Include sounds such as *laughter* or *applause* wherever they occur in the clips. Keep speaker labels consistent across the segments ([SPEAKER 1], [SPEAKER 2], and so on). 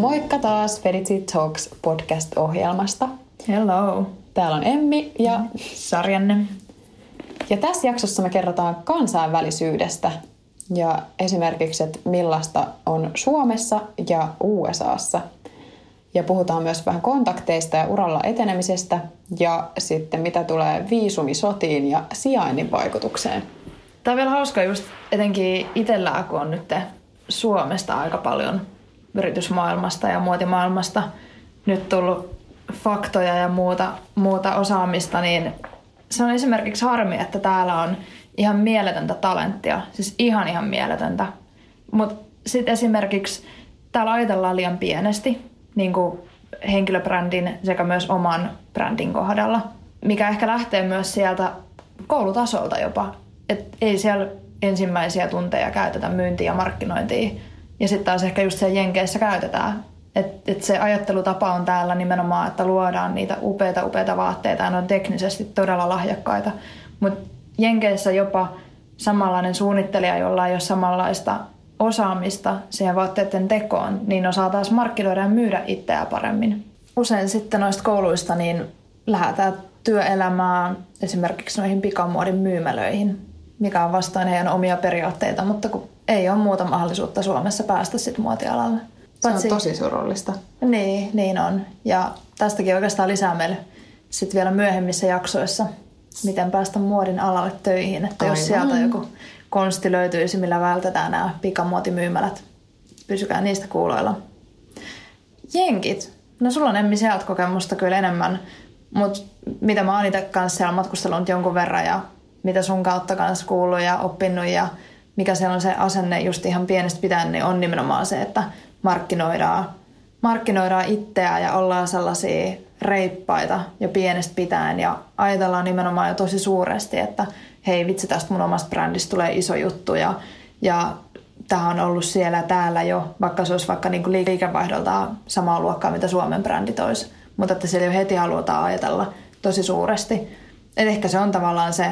[SPEAKER 1] Moikka taas Feritsi Talks podcast-ohjelmasta.
[SPEAKER 2] Hello.
[SPEAKER 1] Täällä on Emmi ja
[SPEAKER 2] Sarjanne.
[SPEAKER 1] Ja tässä jaksossa me kerrotaan kansainvälisyydestä ja esimerkiksi, että millaista on Suomessa ja USAssa. Ja puhutaan myös vähän kontakteista ja uralla etenemisestä ja sitten mitä tulee viisumisotiin ja sijainnin vaikutukseen.
[SPEAKER 2] Tämä on vielä hauska just etenkin itsellä, kun on nyt Suomesta aika paljon yritysmaailmasta ja muotimaailmasta nyt tullut faktoja ja muuta, muuta osaamista, niin se on esimerkiksi harmi, että täällä on ihan mieletöntä talenttia. Siis ihan ihan mieletöntä. Mutta sitten esimerkiksi täällä ajatellaan liian pienesti niin kuin henkilöbrändin sekä myös oman brändin kohdalla, mikä ehkä lähtee myös sieltä koulutasolta jopa. Et ei siellä ensimmäisiä tunteja käytetä myyntiä ja markkinointiin. Ja sitten taas ehkä just siellä Jenkeissä käytetään. Että et se ajattelutapa on täällä nimenomaan, että luodaan niitä upeita, upeita vaatteita ja ne on teknisesti todella lahjakkaita. Mutta Jenkeissä jopa samanlainen suunnittelija, jolla ei ole samanlaista osaamista siihen vaatteiden tekoon, niin osaa taas markkinoida ja myydä itseä paremmin. Usein sitten noista kouluista niin lähdetään työelämään esimerkiksi noihin pikamuodin myymälöihin, mikä on vastaan heidän omia periaatteita, mutta kun ei ole muuta mahdollisuutta Suomessa päästä sitten muotialalle.
[SPEAKER 1] Se on tosi surullista.
[SPEAKER 2] Niin, niin on. Ja tästäkin oikeastaan lisää meille sitten vielä myöhemmissä jaksoissa, miten päästä muodin alalle töihin. Että Aivan. jos sieltä joku konsti löytyisi, millä vältetään nämä pikamuotimyymälät, pysykää niistä kuuloilla. Jenkit. No sulla on Emmi sieltä kokemusta kyllä enemmän, mutta mitä mä oon itse kanssa siellä matkustellut jonkun verran ja mitä sun kautta kanssa kuullut ja oppinut ja mikä siellä on se asenne just ihan pienestä pitäen, niin on nimenomaan se, että markkinoidaan, markkinoidaan itseä ja ollaan sellaisia reippaita jo pienestä pitäen ja ajatellaan nimenomaan jo tosi suuresti, että hei vitsi tästä mun omasta brändistä tulee iso juttu ja, ja tämä on ollut siellä täällä jo, vaikka se olisi vaikka niinku liikevaihdolta samaa luokkaa, mitä Suomen brändit olisi. Mutta että siellä jo heti halutaan ajatella tosi suuresti. Et ehkä se on tavallaan se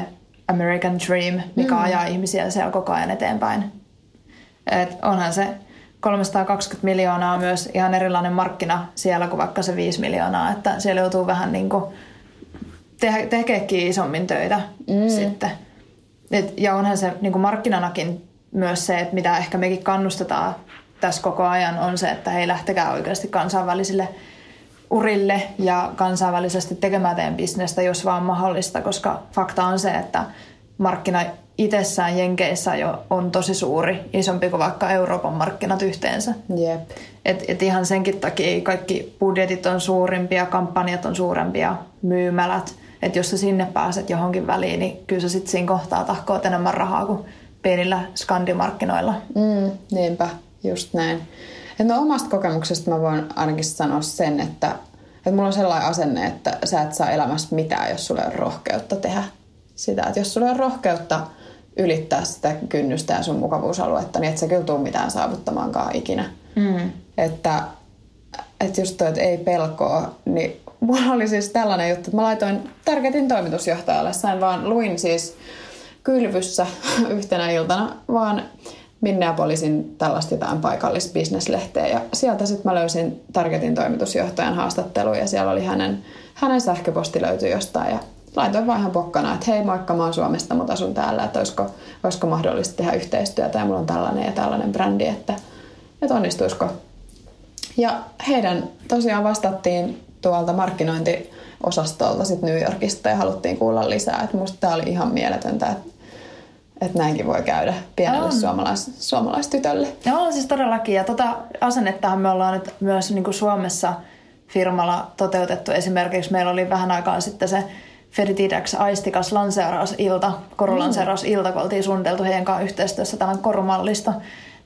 [SPEAKER 2] American Dream, mikä mm. ajaa ihmisiä siellä koko ajan eteenpäin. Et onhan se 320 miljoonaa myös ihan erilainen markkina siellä kuin vaikka se 5 miljoonaa, että siellä joutuu vähän niin kuin te- tekeekin isommin töitä mm. sitten. Et, ja onhan se niin kuin markkinanakin myös se, että mitä ehkä mekin kannustetaan tässä koko ajan on se, että hei lähtekää oikeasti kansainvälisille urille ja kansainvälisesti tekemään teidän bisnestä, jos vaan mahdollista, koska fakta on se, että markkina itsessään Jenkeissä jo on tosi suuri, isompi kuin vaikka Euroopan markkinat yhteensä.
[SPEAKER 1] Jep.
[SPEAKER 2] Et, et ihan senkin takia kaikki budjetit on suurimpia, kampanjat on suurempia, myymälät. Että jos sä sinne pääset johonkin väliin, niin kyllä sä sitten siinä kohtaa tahkoot enemmän rahaa kuin pienillä skandimarkkinoilla.
[SPEAKER 1] Mm, niinpä, just näin. Et no omasta kokemuksesta mä voin ainakin sanoa sen, että, että mulla on sellainen asenne, että sä et saa elämässä mitään, jos sulla on rohkeutta tehdä sitä. Että jos sulla on rohkeutta ylittää sitä kynnystä ja sun mukavuusaluetta, niin et sä kyllä tuu mitään saavuttamaankaan ikinä. Mm. Että, että just toi, että ei pelkoa, niin mulla oli siis tällainen juttu, että mä laitoin Targetin toimitusjohtajalle, sain vaan, luin siis kylvyssä *laughs* yhtenä iltana, vaan Minneapolisin tällaista jotain paikallisbisneslehteä ja sieltä sitten mä löysin Targetin toimitusjohtajan haastattelun ja siellä oli hänen, hänen sähköposti löytyi jostain ja laitoin ihan pokkana, että hei moikka, mä oon Suomesta, mutta asun täällä, että olisiko, olisiko mahdollista tehdä yhteistyötä ja mulla on tällainen ja tällainen brändi, että, että onnistuisiko. Ja heidän tosiaan vastattiin tuolta markkinointiosastolta sit New Yorkista ja haluttiin kuulla lisää. Että musta tämä oli ihan mieletöntä, että, että näinkin voi käydä pienelle suomalais, suomalaistytölle.
[SPEAKER 2] Ja on siis todellakin. Ja tota asennettahan me ollaan nyt myös niin kuin Suomessa firmalla toteutettu. Esimerkiksi meillä oli vähän aikaa sitten se Feritidex Aistikas lanseerausilta, korulanseerausilta, kun oltiin suunniteltu heidän kanssa yhteistyössä tämän korumallista.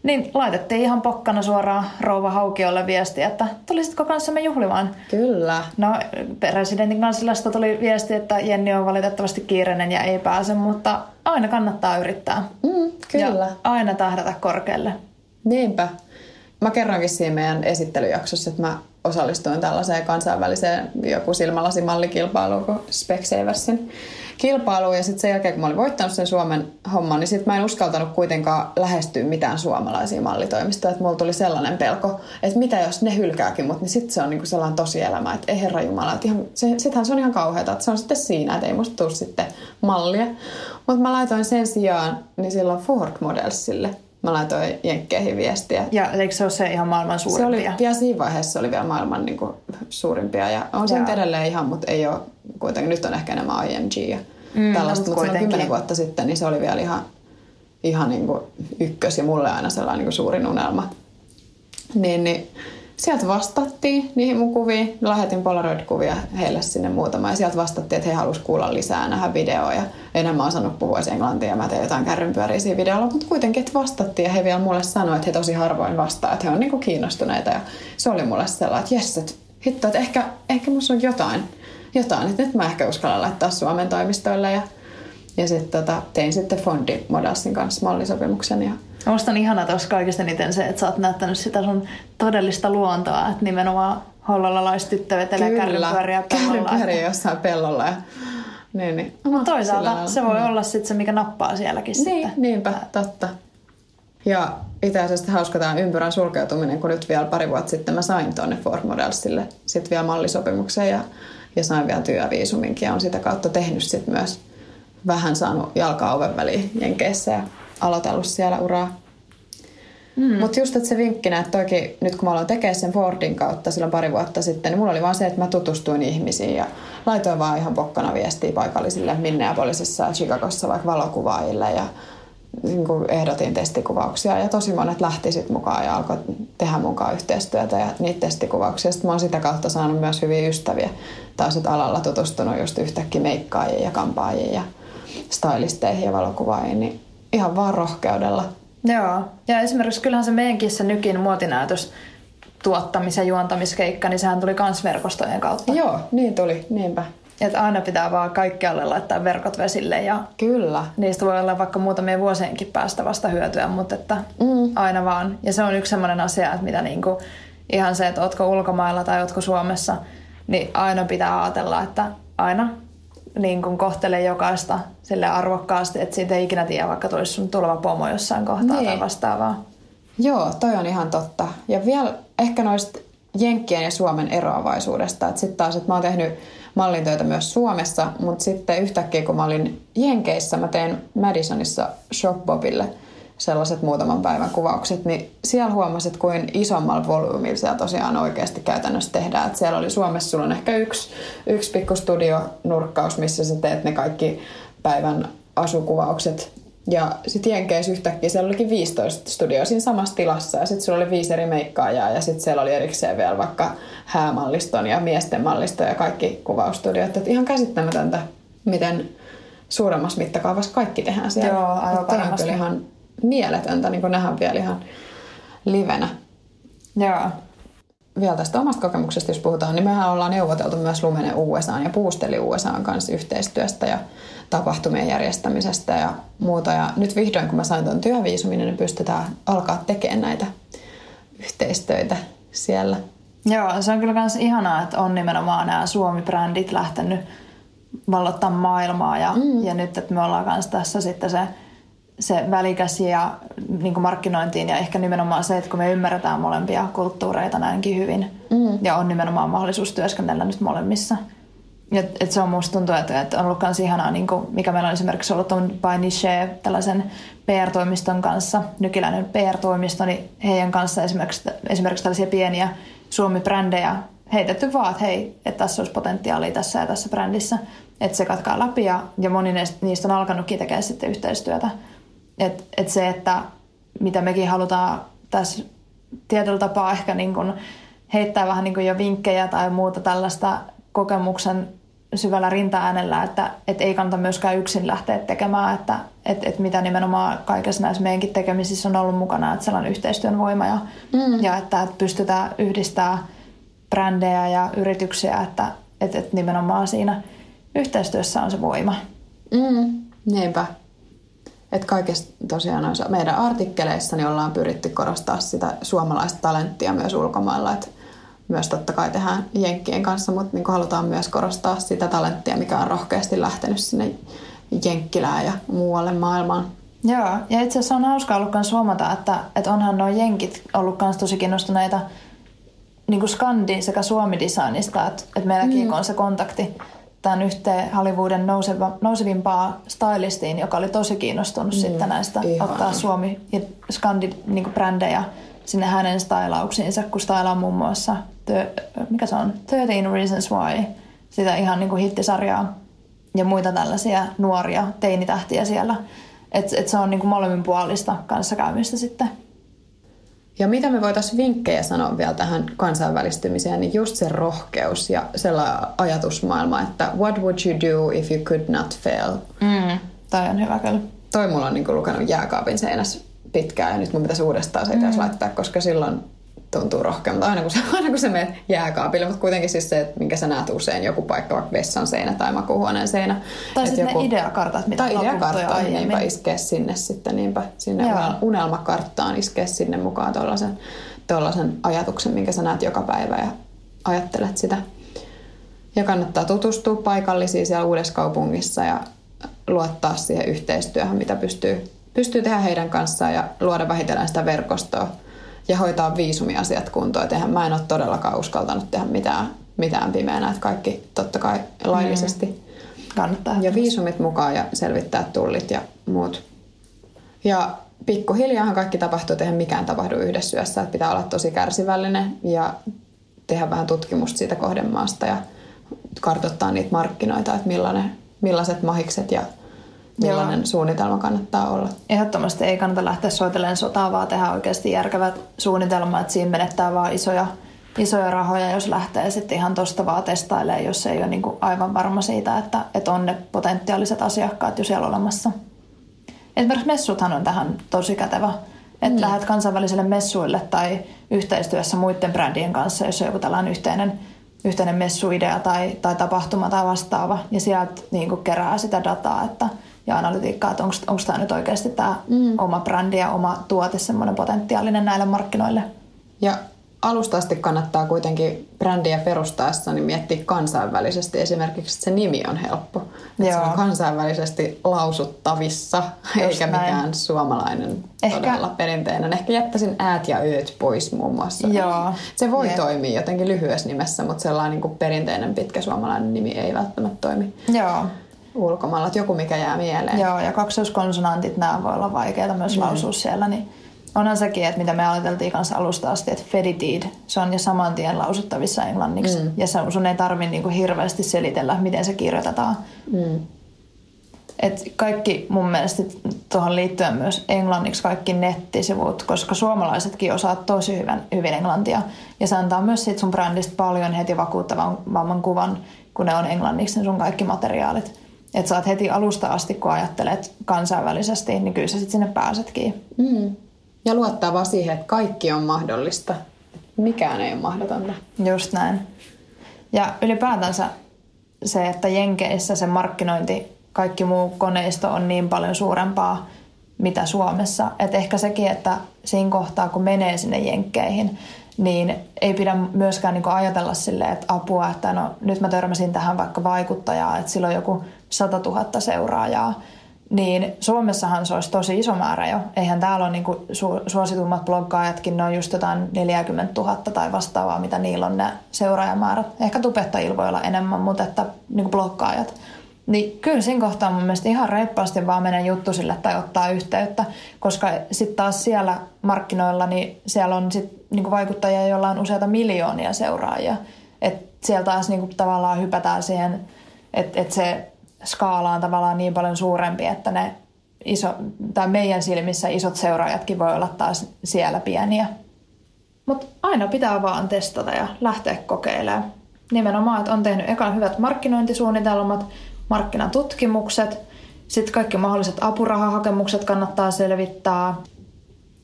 [SPEAKER 2] Niin laitettiin ihan pokkana suoraan rouva Haukiolle viesti, että tulisitko kanssamme juhlimaan?
[SPEAKER 1] Kyllä.
[SPEAKER 2] No presidentin kansliasta tuli viesti, että Jenni on valitettavasti kiireinen ja ei pääse, mutta aina kannattaa yrittää.
[SPEAKER 1] Mm, kyllä.
[SPEAKER 2] Ja aina tähdätä korkealle.
[SPEAKER 1] Niinpä. Mä kerroinkin siinä meidän esittelyjaksossa, että mä osallistuin tällaiseen kansainväliseen joku silmälasimallikilpailuun kuin Specsaversin kilpailuun. Ja sitten sen jälkeen, kun mä olin voittanut sen Suomen homman, niin sitten mä en uskaltanut kuitenkaan lähestyä mitään suomalaisia mallitoimistoja. Että mulla tuli sellainen pelko, että mitä jos ne hylkääkin mut, niin sitten se on niinku sellainen tosielämä, että ei herra Jumala, että ihan, se, sittenhän se on ihan kauheata, että se on sitten siinä, että ei musta tule sitten mallia. Mutta mä laitoin sen sijaan niin silloin Ford Modelsille mä laitoin Jenkkeihin viestiä.
[SPEAKER 2] Ja eikö se ole se ihan maailman suurimpia?
[SPEAKER 1] Se oli, ja siinä vaiheessa se oli vielä maailman niin kuin, suurimpia. Ja on se edelleen ihan, mutta ei ole kuitenkin. Nyt on ehkä enemmän IMG ja mm, tällaista. Mutta silloin kymmenen vuotta sitten niin se oli vielä ihan, ihan niin kuin ykkös ja mulle aina sellainen niin kuin suurin unelma. Niin, niin sieltä vastattiin niihin mun kuviin. Lähetin Polaroid-kuvia heille sinne muutama ja sieltä vastattiin, että he halusivat kuulla lisää, nähdä videoa ja enemmän osannut puhua englantia ja mä tein jotain kärrynpyöriä videolla, mutta kuitenkin että vastattiin ja he vielä mulle sanoivat, että he tosi harvoin vastaa, että he on niinku kiinnostuneita ja se oli mulle sellainen, että jes, että hitto, että ehkä, ehkä musta on jotain, jotain, että nyt mä ehkä uskallan laittaa Suomen toimistoille ja, ja sitten tota, tein sitten Fondi Modelsin kanssa mallisopimuksen ja
[SPEAKER 2] Musta on ihana tuossa kaikista eniten se, että sä oot näyttänyt sitä sun todellista luontoa, että nimenomaan hollolalaistyttö vetelee kärrypyöriä pellolla.
[SPEAKER 1] Kärrypyöriä jossain pellolla. Ja... Niin, niin.
[SPEAKER 2] No, toisaalta se voi niin. olla sitten se, mikä nappaa sielläkin
[SPEAKER 1] niin, sitten. Niinpä, totta. Ja itse asiassa hauska tämä ympyrän sulkeutuminen, kun nyt vielä pari vuotta sitten mä sain tuonne Ford Modelsille sitten vielä mallisopimuksen ja, ja sain vielä työviisuminkin ja on sitä kautta tehnyt sitten myös vähän saanut jalkaa oven väliin Jenkeissä ja aloitellut siellä uraa. Mm. Mutta just että se vinkkinä, että toki nyt kun mä aloin tekemään sen Fordin kautta silloin pari vuotta sitten, niin mulla oli vaan se, että mä tutustuin ihmisiin ja laitoin vaan ihan pokkana viestiä paikallisille Minneapolisissa ja Chicagossa vaikka valokuvaajille ja niin kuin ehdotin testikuvauksia ja tosi monet lähti sitten mukaan ja alkoi tehdä mukaan yhteistyötä ja niitä testikuvauksia. Sitten mä oon sitä kautta saanut myös hyviä ystäviä tai sitten alalla tutustunut just yhtäkkiä meikkaajiin ja kampaajiin ja stylisteihin ja valokuvaajiin, niin ihan vaan rohkeudella.
[SPEAKER 2] Joo, ja esimerkiksi kyllähän se meidänkin se nykin muotinäytös tuottamis- ja juontamiskeikka, niin sehän tuli myös verkostojen kautta.
[SPEAKER 1] Joo, niin tuli, niinpä.
[SPEAKER 2] Että aina pitää vaan kaikkialle laittaa verkot vesille ja
[SPEAKER 1] Kyllä.
[SPEAKER 2] niistä voi olla vaikka muutamien vuosienkin päästä vasta hyötyä, mutta että mm. aina vaan. Ja se on yksi sellainen asia, että mitä niinku, ihan se, että ootko ulkomailla tai ootko Suomessa, niin aina pitää ajatella, että aina niin kohtelee jokaista sille arvokkaasti, että siitä ei ikinä tiedä, vaikka tulisi sun tuleva pomo jossain kohtaa niin. tai vastaavaa.
[SPEAKER 1] Joo, toi on ihan totta. Ja vielä ehkä noista Jenkkien ja Suomen eroavaisuudesta. Että sitten taas, että mä oon tehnyt mallintöitä myös Suomessa, mutta sitten yhtäkkiä kun mä olin Jenkeissä, mä tein Madisonissa Shopbobille – sellaiset muutaman päivän kuvaukset, niin siellä huomasit, kuin isommalla volyymilla siellä tosiaan oikeasti käytännössä tehdään. Et siellä oli Suomessa, sulla on ehkä yksi, yksi pikku studio-nurkkaus, missä sä teet ne kaikki päivän asukuvaukset. Ja sitten Jenkeissä yhtäkkiä siellä olikin 15 studioa siinä samassa tilassa ja sitten sulla oli viisi eri meikkaajaa ja sitten siellä oli erikseen vielä vaikka häämalliston ja miesten malliston ja kaikki kuvausstudiot. Et ihan käsittämätöntä, miten suuremmassa mittakaavassa kaikki tehdään siellä.
[SPEAKER 2] Joo, aivan
[SPEAKER 1] varmasti. ihan mieletöntä niin nähdä vielä ihan livenä.
[SPEAKER 2] Joo.
[SPEAKER 1] Vielä tästä omasta kokemuksesta, jos puhutaan, niin mehän ollaan neuvoteltu myös Lumene USA ja Puusteli USA kanssa yhteistyöstä ja tapahtumien järjestämisestä ja muuta. Ja nyt vihdoin, kun mä sain tuon työviisumin, niin pystytään alkaa tekemään näitä yhteistöitä siellä.
[SPEAKER 2] Joo, se on kyllä myös ihanaa, että on nimenomaan nämä Suomi-brändit lähtenyt vallottaa maailmaa ja, mm. ja nyt, että me ollaan kanssa tässä sitten se se välikäs ja niin kuin markkinointiin ja ehkä nimenomaan se, että kun me ymmärretään molempia kulttuureita näinkin hyvin mm. ja on nimenomaan mahdollisuus työskennellä nyt molemmissa. Et, et se on musta tuntuu, että, että on ollut myös ihanaa, niin kuin, mikä meillä on esimerkiksi ollut on by Niche, tällaisen PR-toimiston kanssa, nykiläinen PR-toimisto, niin heidän kanssa esimerkiksi, esimerkiksi tällaisia pieniä Suomi-brändejä heitetty vaan, että hei, että tässä olisi potentiaalia tässä ja tässä brändissä, että se katkaa läpi ja, ja moni niistä on alkanutkin tekemään sitten yhteistyötä. Että et se, että mitä mekin halutaan tässä tietyllä tapaa ehkä niin kuin heittää vähän niin kuin jo vinkkejä tai muuta tällaista kokemuksen syvällä rinta-äänellä, että, että ei kannata myöskään yksin lähteä tekemään, että, että, että mitä nimenomaan kaikessa näissä meidänkin tekemisissä on ollut mukana, että sellainen yhteistyön voima ja, mm. ja että, että pystytään yhdistämään brändejä ja yrityksiä, että, että, että nimenomaan siinä yhteistyössä on se voima.
[SPEAKER 1] Mm, niinpä. Että kaikessa tosiaan noissa meidän artikkeleissa niin ollaan pyritty korostaa sitä suomalaista talenttia myös ulkomailla. Että myös totta kai tehdään Jenkkien kanssa, mutta niin halutaan myös korostaa sitä talenttia, mikä on rohkeasti lähtenyt sinne Jenkkilään ja muualle maailmaan.
[SPEAKER 2] Joo, ja itse asiassa on hauskaa ollut myös huomata, että, että onhan nuo jenkit ollut myös tosi kiinnostuneita niin kuin skandi sekä suomi-designista, että, että meilläkin mm. on se kontakti tämän yhteen Hollywoodin nouseva, nousevimpaa stylistiin, joka oli tosi kiinnostunut mm, sitten näistä ihana. ottaa Suomi- ja Skandi-brändejä niin sinne hänen stylauksiinsa, kun stylaa muun muassa, the, mikä se on, 13 Reasons Why, sitä ihan niin kuin hittisarjaa ja muita tällaisia nuoria teinitähtiä siellä. Että et se on niin kuin molemminpuolista kanssakäymistä sitten.
[SPEAKER 1] Ja mitä me voitaisiin vinkkejä sanoa vielä tähän kansainvälistymiseen, niin just se rohkeus ja sellainen ajatusmaailma, että what would you do if you could not fail?
[SPEAKER 2] Mm, toi on hyvä kyllä.
[SPEAKER 1] Toi mulla on niin lukenut jääkaapin seinässä pitkään ja nyt mun pitäisi uudestaan se mm. laittaa, koska silloin tuntuu rohkeammalta aina kun, se, *laughs* aina kun se menee jääkaapille, mutta kuitenkin siis se, että minkä sä näet usein joku paikka, vaikka vessan seinä tai makuuhuoneen seinä.
[SPEAKER 2] Tai sitten joku, ne ideakartat, mitä
[SPEAKER 1] Tai ideakartta, niinpä iskee sinne sitten, niinpä sinne Joo. unelmakarttaan iskee sinne mukaan tuollaisen tollasen ajatuksen, minkä sä näet joka päivä ja ajattelet sitä. Ja kannattaa tutustua paikallisiin siellä uudessa kaupungissa ja luottaa siihen yhteistyöhön, mitä pystyy, pystyy tehdä heidän kanssaan ja luoda vähitellen sitä verkostoa ja hoitaa viisumiasiat kuntoon. Et eihän mä en ole todellakaan uskaltanut tehdä mitään, mitään pimeänä, että kaikki totta kai laillisesti. Mm.
[SPEAKER 2] Kannattaa.
[SPEAKER 1] Ja viisumit mukaan ja selvittää tullit ja muut. Ja pikkuhiljaahan kaikki tapahtuu, eihän mikään tapahdu yhdessä syössä. Että pitää olla tosi kärsivällinen ja tehdä vähän tutkimusta siitä kohdemaasta ja kartoittaa niitä markkinoita, että millainen, millaiset mahikset ja millainen Joo. suunnitelma kannattaa olla.
[SPEAKER 2] Ehdottomasti ei kannata lähteä soitelemaan sotaa, vaan tehdä oikeasti järkevät suunnitelmat, että siinä menettää vaan isoja, isoja rahoja, jos lähtee sitten ihan tuosta vaan testailemaan, jos ei ole niin kuin aivan varma siitä, että, että on ne potentiaaliset asiakkaat jo siellä olemassa. Esimerkiksi messuthan on tähän tosi kätevä. Että mm. lähdet kansainvälisille messuille tai yhteistyössä muiden brändien kanssa, jos on joku tällainen yhteinen, yhteinen messuidea tai, tai tapahtuma tai vastaava. Ja sieltä niin kerää sitä dataa, että – ja analytiikkaa, että onko tämä nyt oikeasti tämä mm. oma brändi ja oma tuote semmoinen potentiaalinen näille markkinoille.
[SPEAKER 1] Ja alusta asti kannattaa kuitenkin brändiä perustaessa niin miettiä kansainvälisesti esimerkiksi, että se nimi on helppo. Että se on kansainvälisesti lausuttavissa, Just eikä näin. mikään suomalainen Ehkä... todella perinteinen. Ehkä jättäisin äät ja ööt pois muun muassa.
[SPEAKER 2] Joo.
[SPEAKER 1] Se voi Jep. toimia jotenkin lyhyessä nimessä, mutta sellainen niin kuin perinteinen pitkä suomalainen nimi ei välttämättä toimi.
[SPEAKER 2] Joo
[SPEAKER 1] ulkomailla, että joku mikä jää mieleen.
[SPEAKER 2] Joo, ja kaksoiskonsonantit, nämä voi olla vaikeita myös mm. lausua siellä, niin onhan sekin, että mitä me ajateltiin kanssa alusta asti, että feditid, se on jo saman tien lausuttavissa englanniksi. Mm. Ja se, sun ei tarvitse niinku hirveästi selitellä, miten se kirjoitetaan. Mm. Et kaikki mun mielestä tuohon liittyen myös englanniksi kaikki nettisivut, koska suomalaisetkin osaa tosi hyvin, hyvin englantia. Ja se antaa myös sit sun brändistä paljon heti vakuuttavamman kuvan, kun ne on englanniksi ne sun kaikki materiaalit. Että saat heti alusta asti, kun ajattelet kansainvälisesti, niin kyllä sä sitten sinne pääsetkin.
[SPEAKER 1] Mm. Ja luottaa vaan siihen, että kaikki on mahdollista. Mikään ei ole mahdotonta.
[SPEAKER 2] Just näin. Ja ylipäätänsä se, että Jenkeissä se markkinointi, kaikki muu koneisto on niin paljon suurempaa, mitä Suomessa. Että ehkä sekin, että siinä kohtaa, kun menee sinne Jenkkeihin, niin ei pidä myöskään niin ajatella silleen, että apua, että no nyt mä törmäsin tähän vaikka vaikuttajaa, että sillä on joku 100 000 seuraajaa niin Suomessahan se olisi tosi iso määrä jo. Eihän täällä ole niinku su- suositummat bloggaajatkin, ne on just jotain 40 000 tai vastaavaa, mitä niillä on ne seuraajamäärät. Ehkä tubettajilla voi olla enemmän, mutta että niinku bloggaajat. Niin kyllä siinä kohtaa mun mielestä ihan reippaasti vaan menee juttu sille tai ottaa yhteyttä, koska sitten taas siellä markkinoilla, niin siellä on sit niinku vaikuttajia, joilla on useita miljoonia seuraajia. Et siellä taas niinku tavallaan hypätään siihen, että et se skaala on tavallaan niin paljon suurempi, että ne iso, tai meidän silmissä isot seuraajatkin voi olla taas siellä pieniä. Mutta aina pitää vaan testata ja lähteä kokeilemaan. Nimenomaan, että on tehnyt ekan hyvät markkinointisuunnitelmat, markkinatutkimukset, sitten kaikki mahdolliset apurahahakemukset kannattaa selvittää.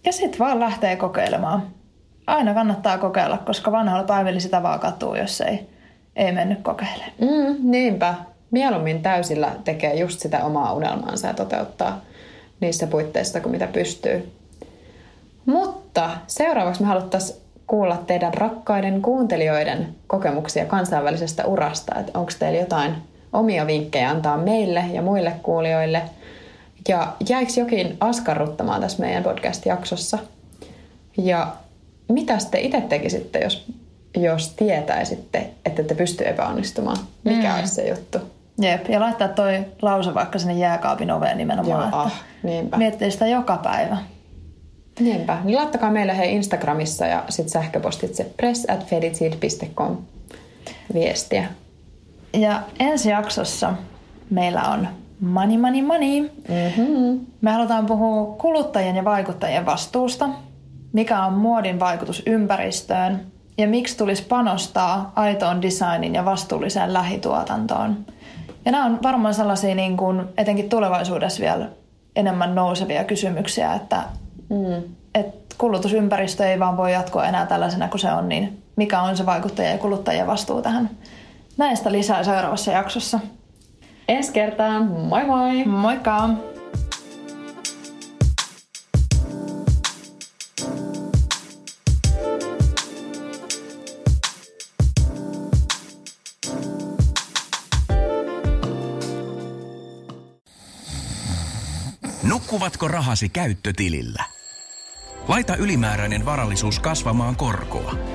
[SPEAKER 2] Ja sitten vaan lähtee kokeilemaan. Aina kannattaa kokeilla, koska vanhalla päivillä sitä vaan katuu, jos ei, ei mennyt kokeilemaan.
[SPEAKER 1] Mm, niinpä mieluummin täysillä tekee just sitä omaa unelmaansa ja toteuttaa niissä puitteissa, kuin mitä pystyy. Mutta seuraavaksi me haluttaisiin kuulla teidän rakkaiden kuuntelijoiden kokemuksia kansainvälisestä urasta. Että onko teillä jotain omia vinkkejä antaa meille ja muille kuulijoille? Ja jäikö jokin askarruttamaan tässä meidän podcast-jaksossa? Ja mitä te itse tekisitte, jos, jos tietäisitte, että te pysty epäonnistumaan? Mikä mm. olisi se juttu?
[SPEAKER 2] Jep, ja laittaa toi lause vaikka sinne jääkaapin oveen nimenomaan. Joo, ah, niinpä. Miettii sitä joka päivä.
[SPEAKER 1] Niinpä. Niin laittakaa meille hei Instagramissa ja sitten sähköpostitse press at viestiä.
[SPEAKER 2] Ja ensi jaksossa meillä on money, money, money. Mm-hmm. Me halutaan puhua kuluttajien ja vaikuttajien vastuusta. Mikä on muodin vaikutus ympäristöön ja miksi tulisi panostaa aitoon designin ja vastuulliseen lähituotantoon – ja nämä on varmaan sellaisia niin kuin, etenkin tulevaisuudessa vielä enemmän nousevia kysymyksiä, että mm. et kulutusympäristö ei vaan voi jatkua enää tällaisena kuin se on, niin mikä on se vaikuttaja ja kuluttajien vastuu tähän? Näistä lisää seuraavassa jaksossa.
[SPEAKER 1] Ensi kertaan, moi moi!
[SPEAKER 2] Moikka!
[SPEAKER 3] Nukkuvatko rahasi käyttötilillä? Laita ylimääräinen varallisuus kasvamaan korkoa.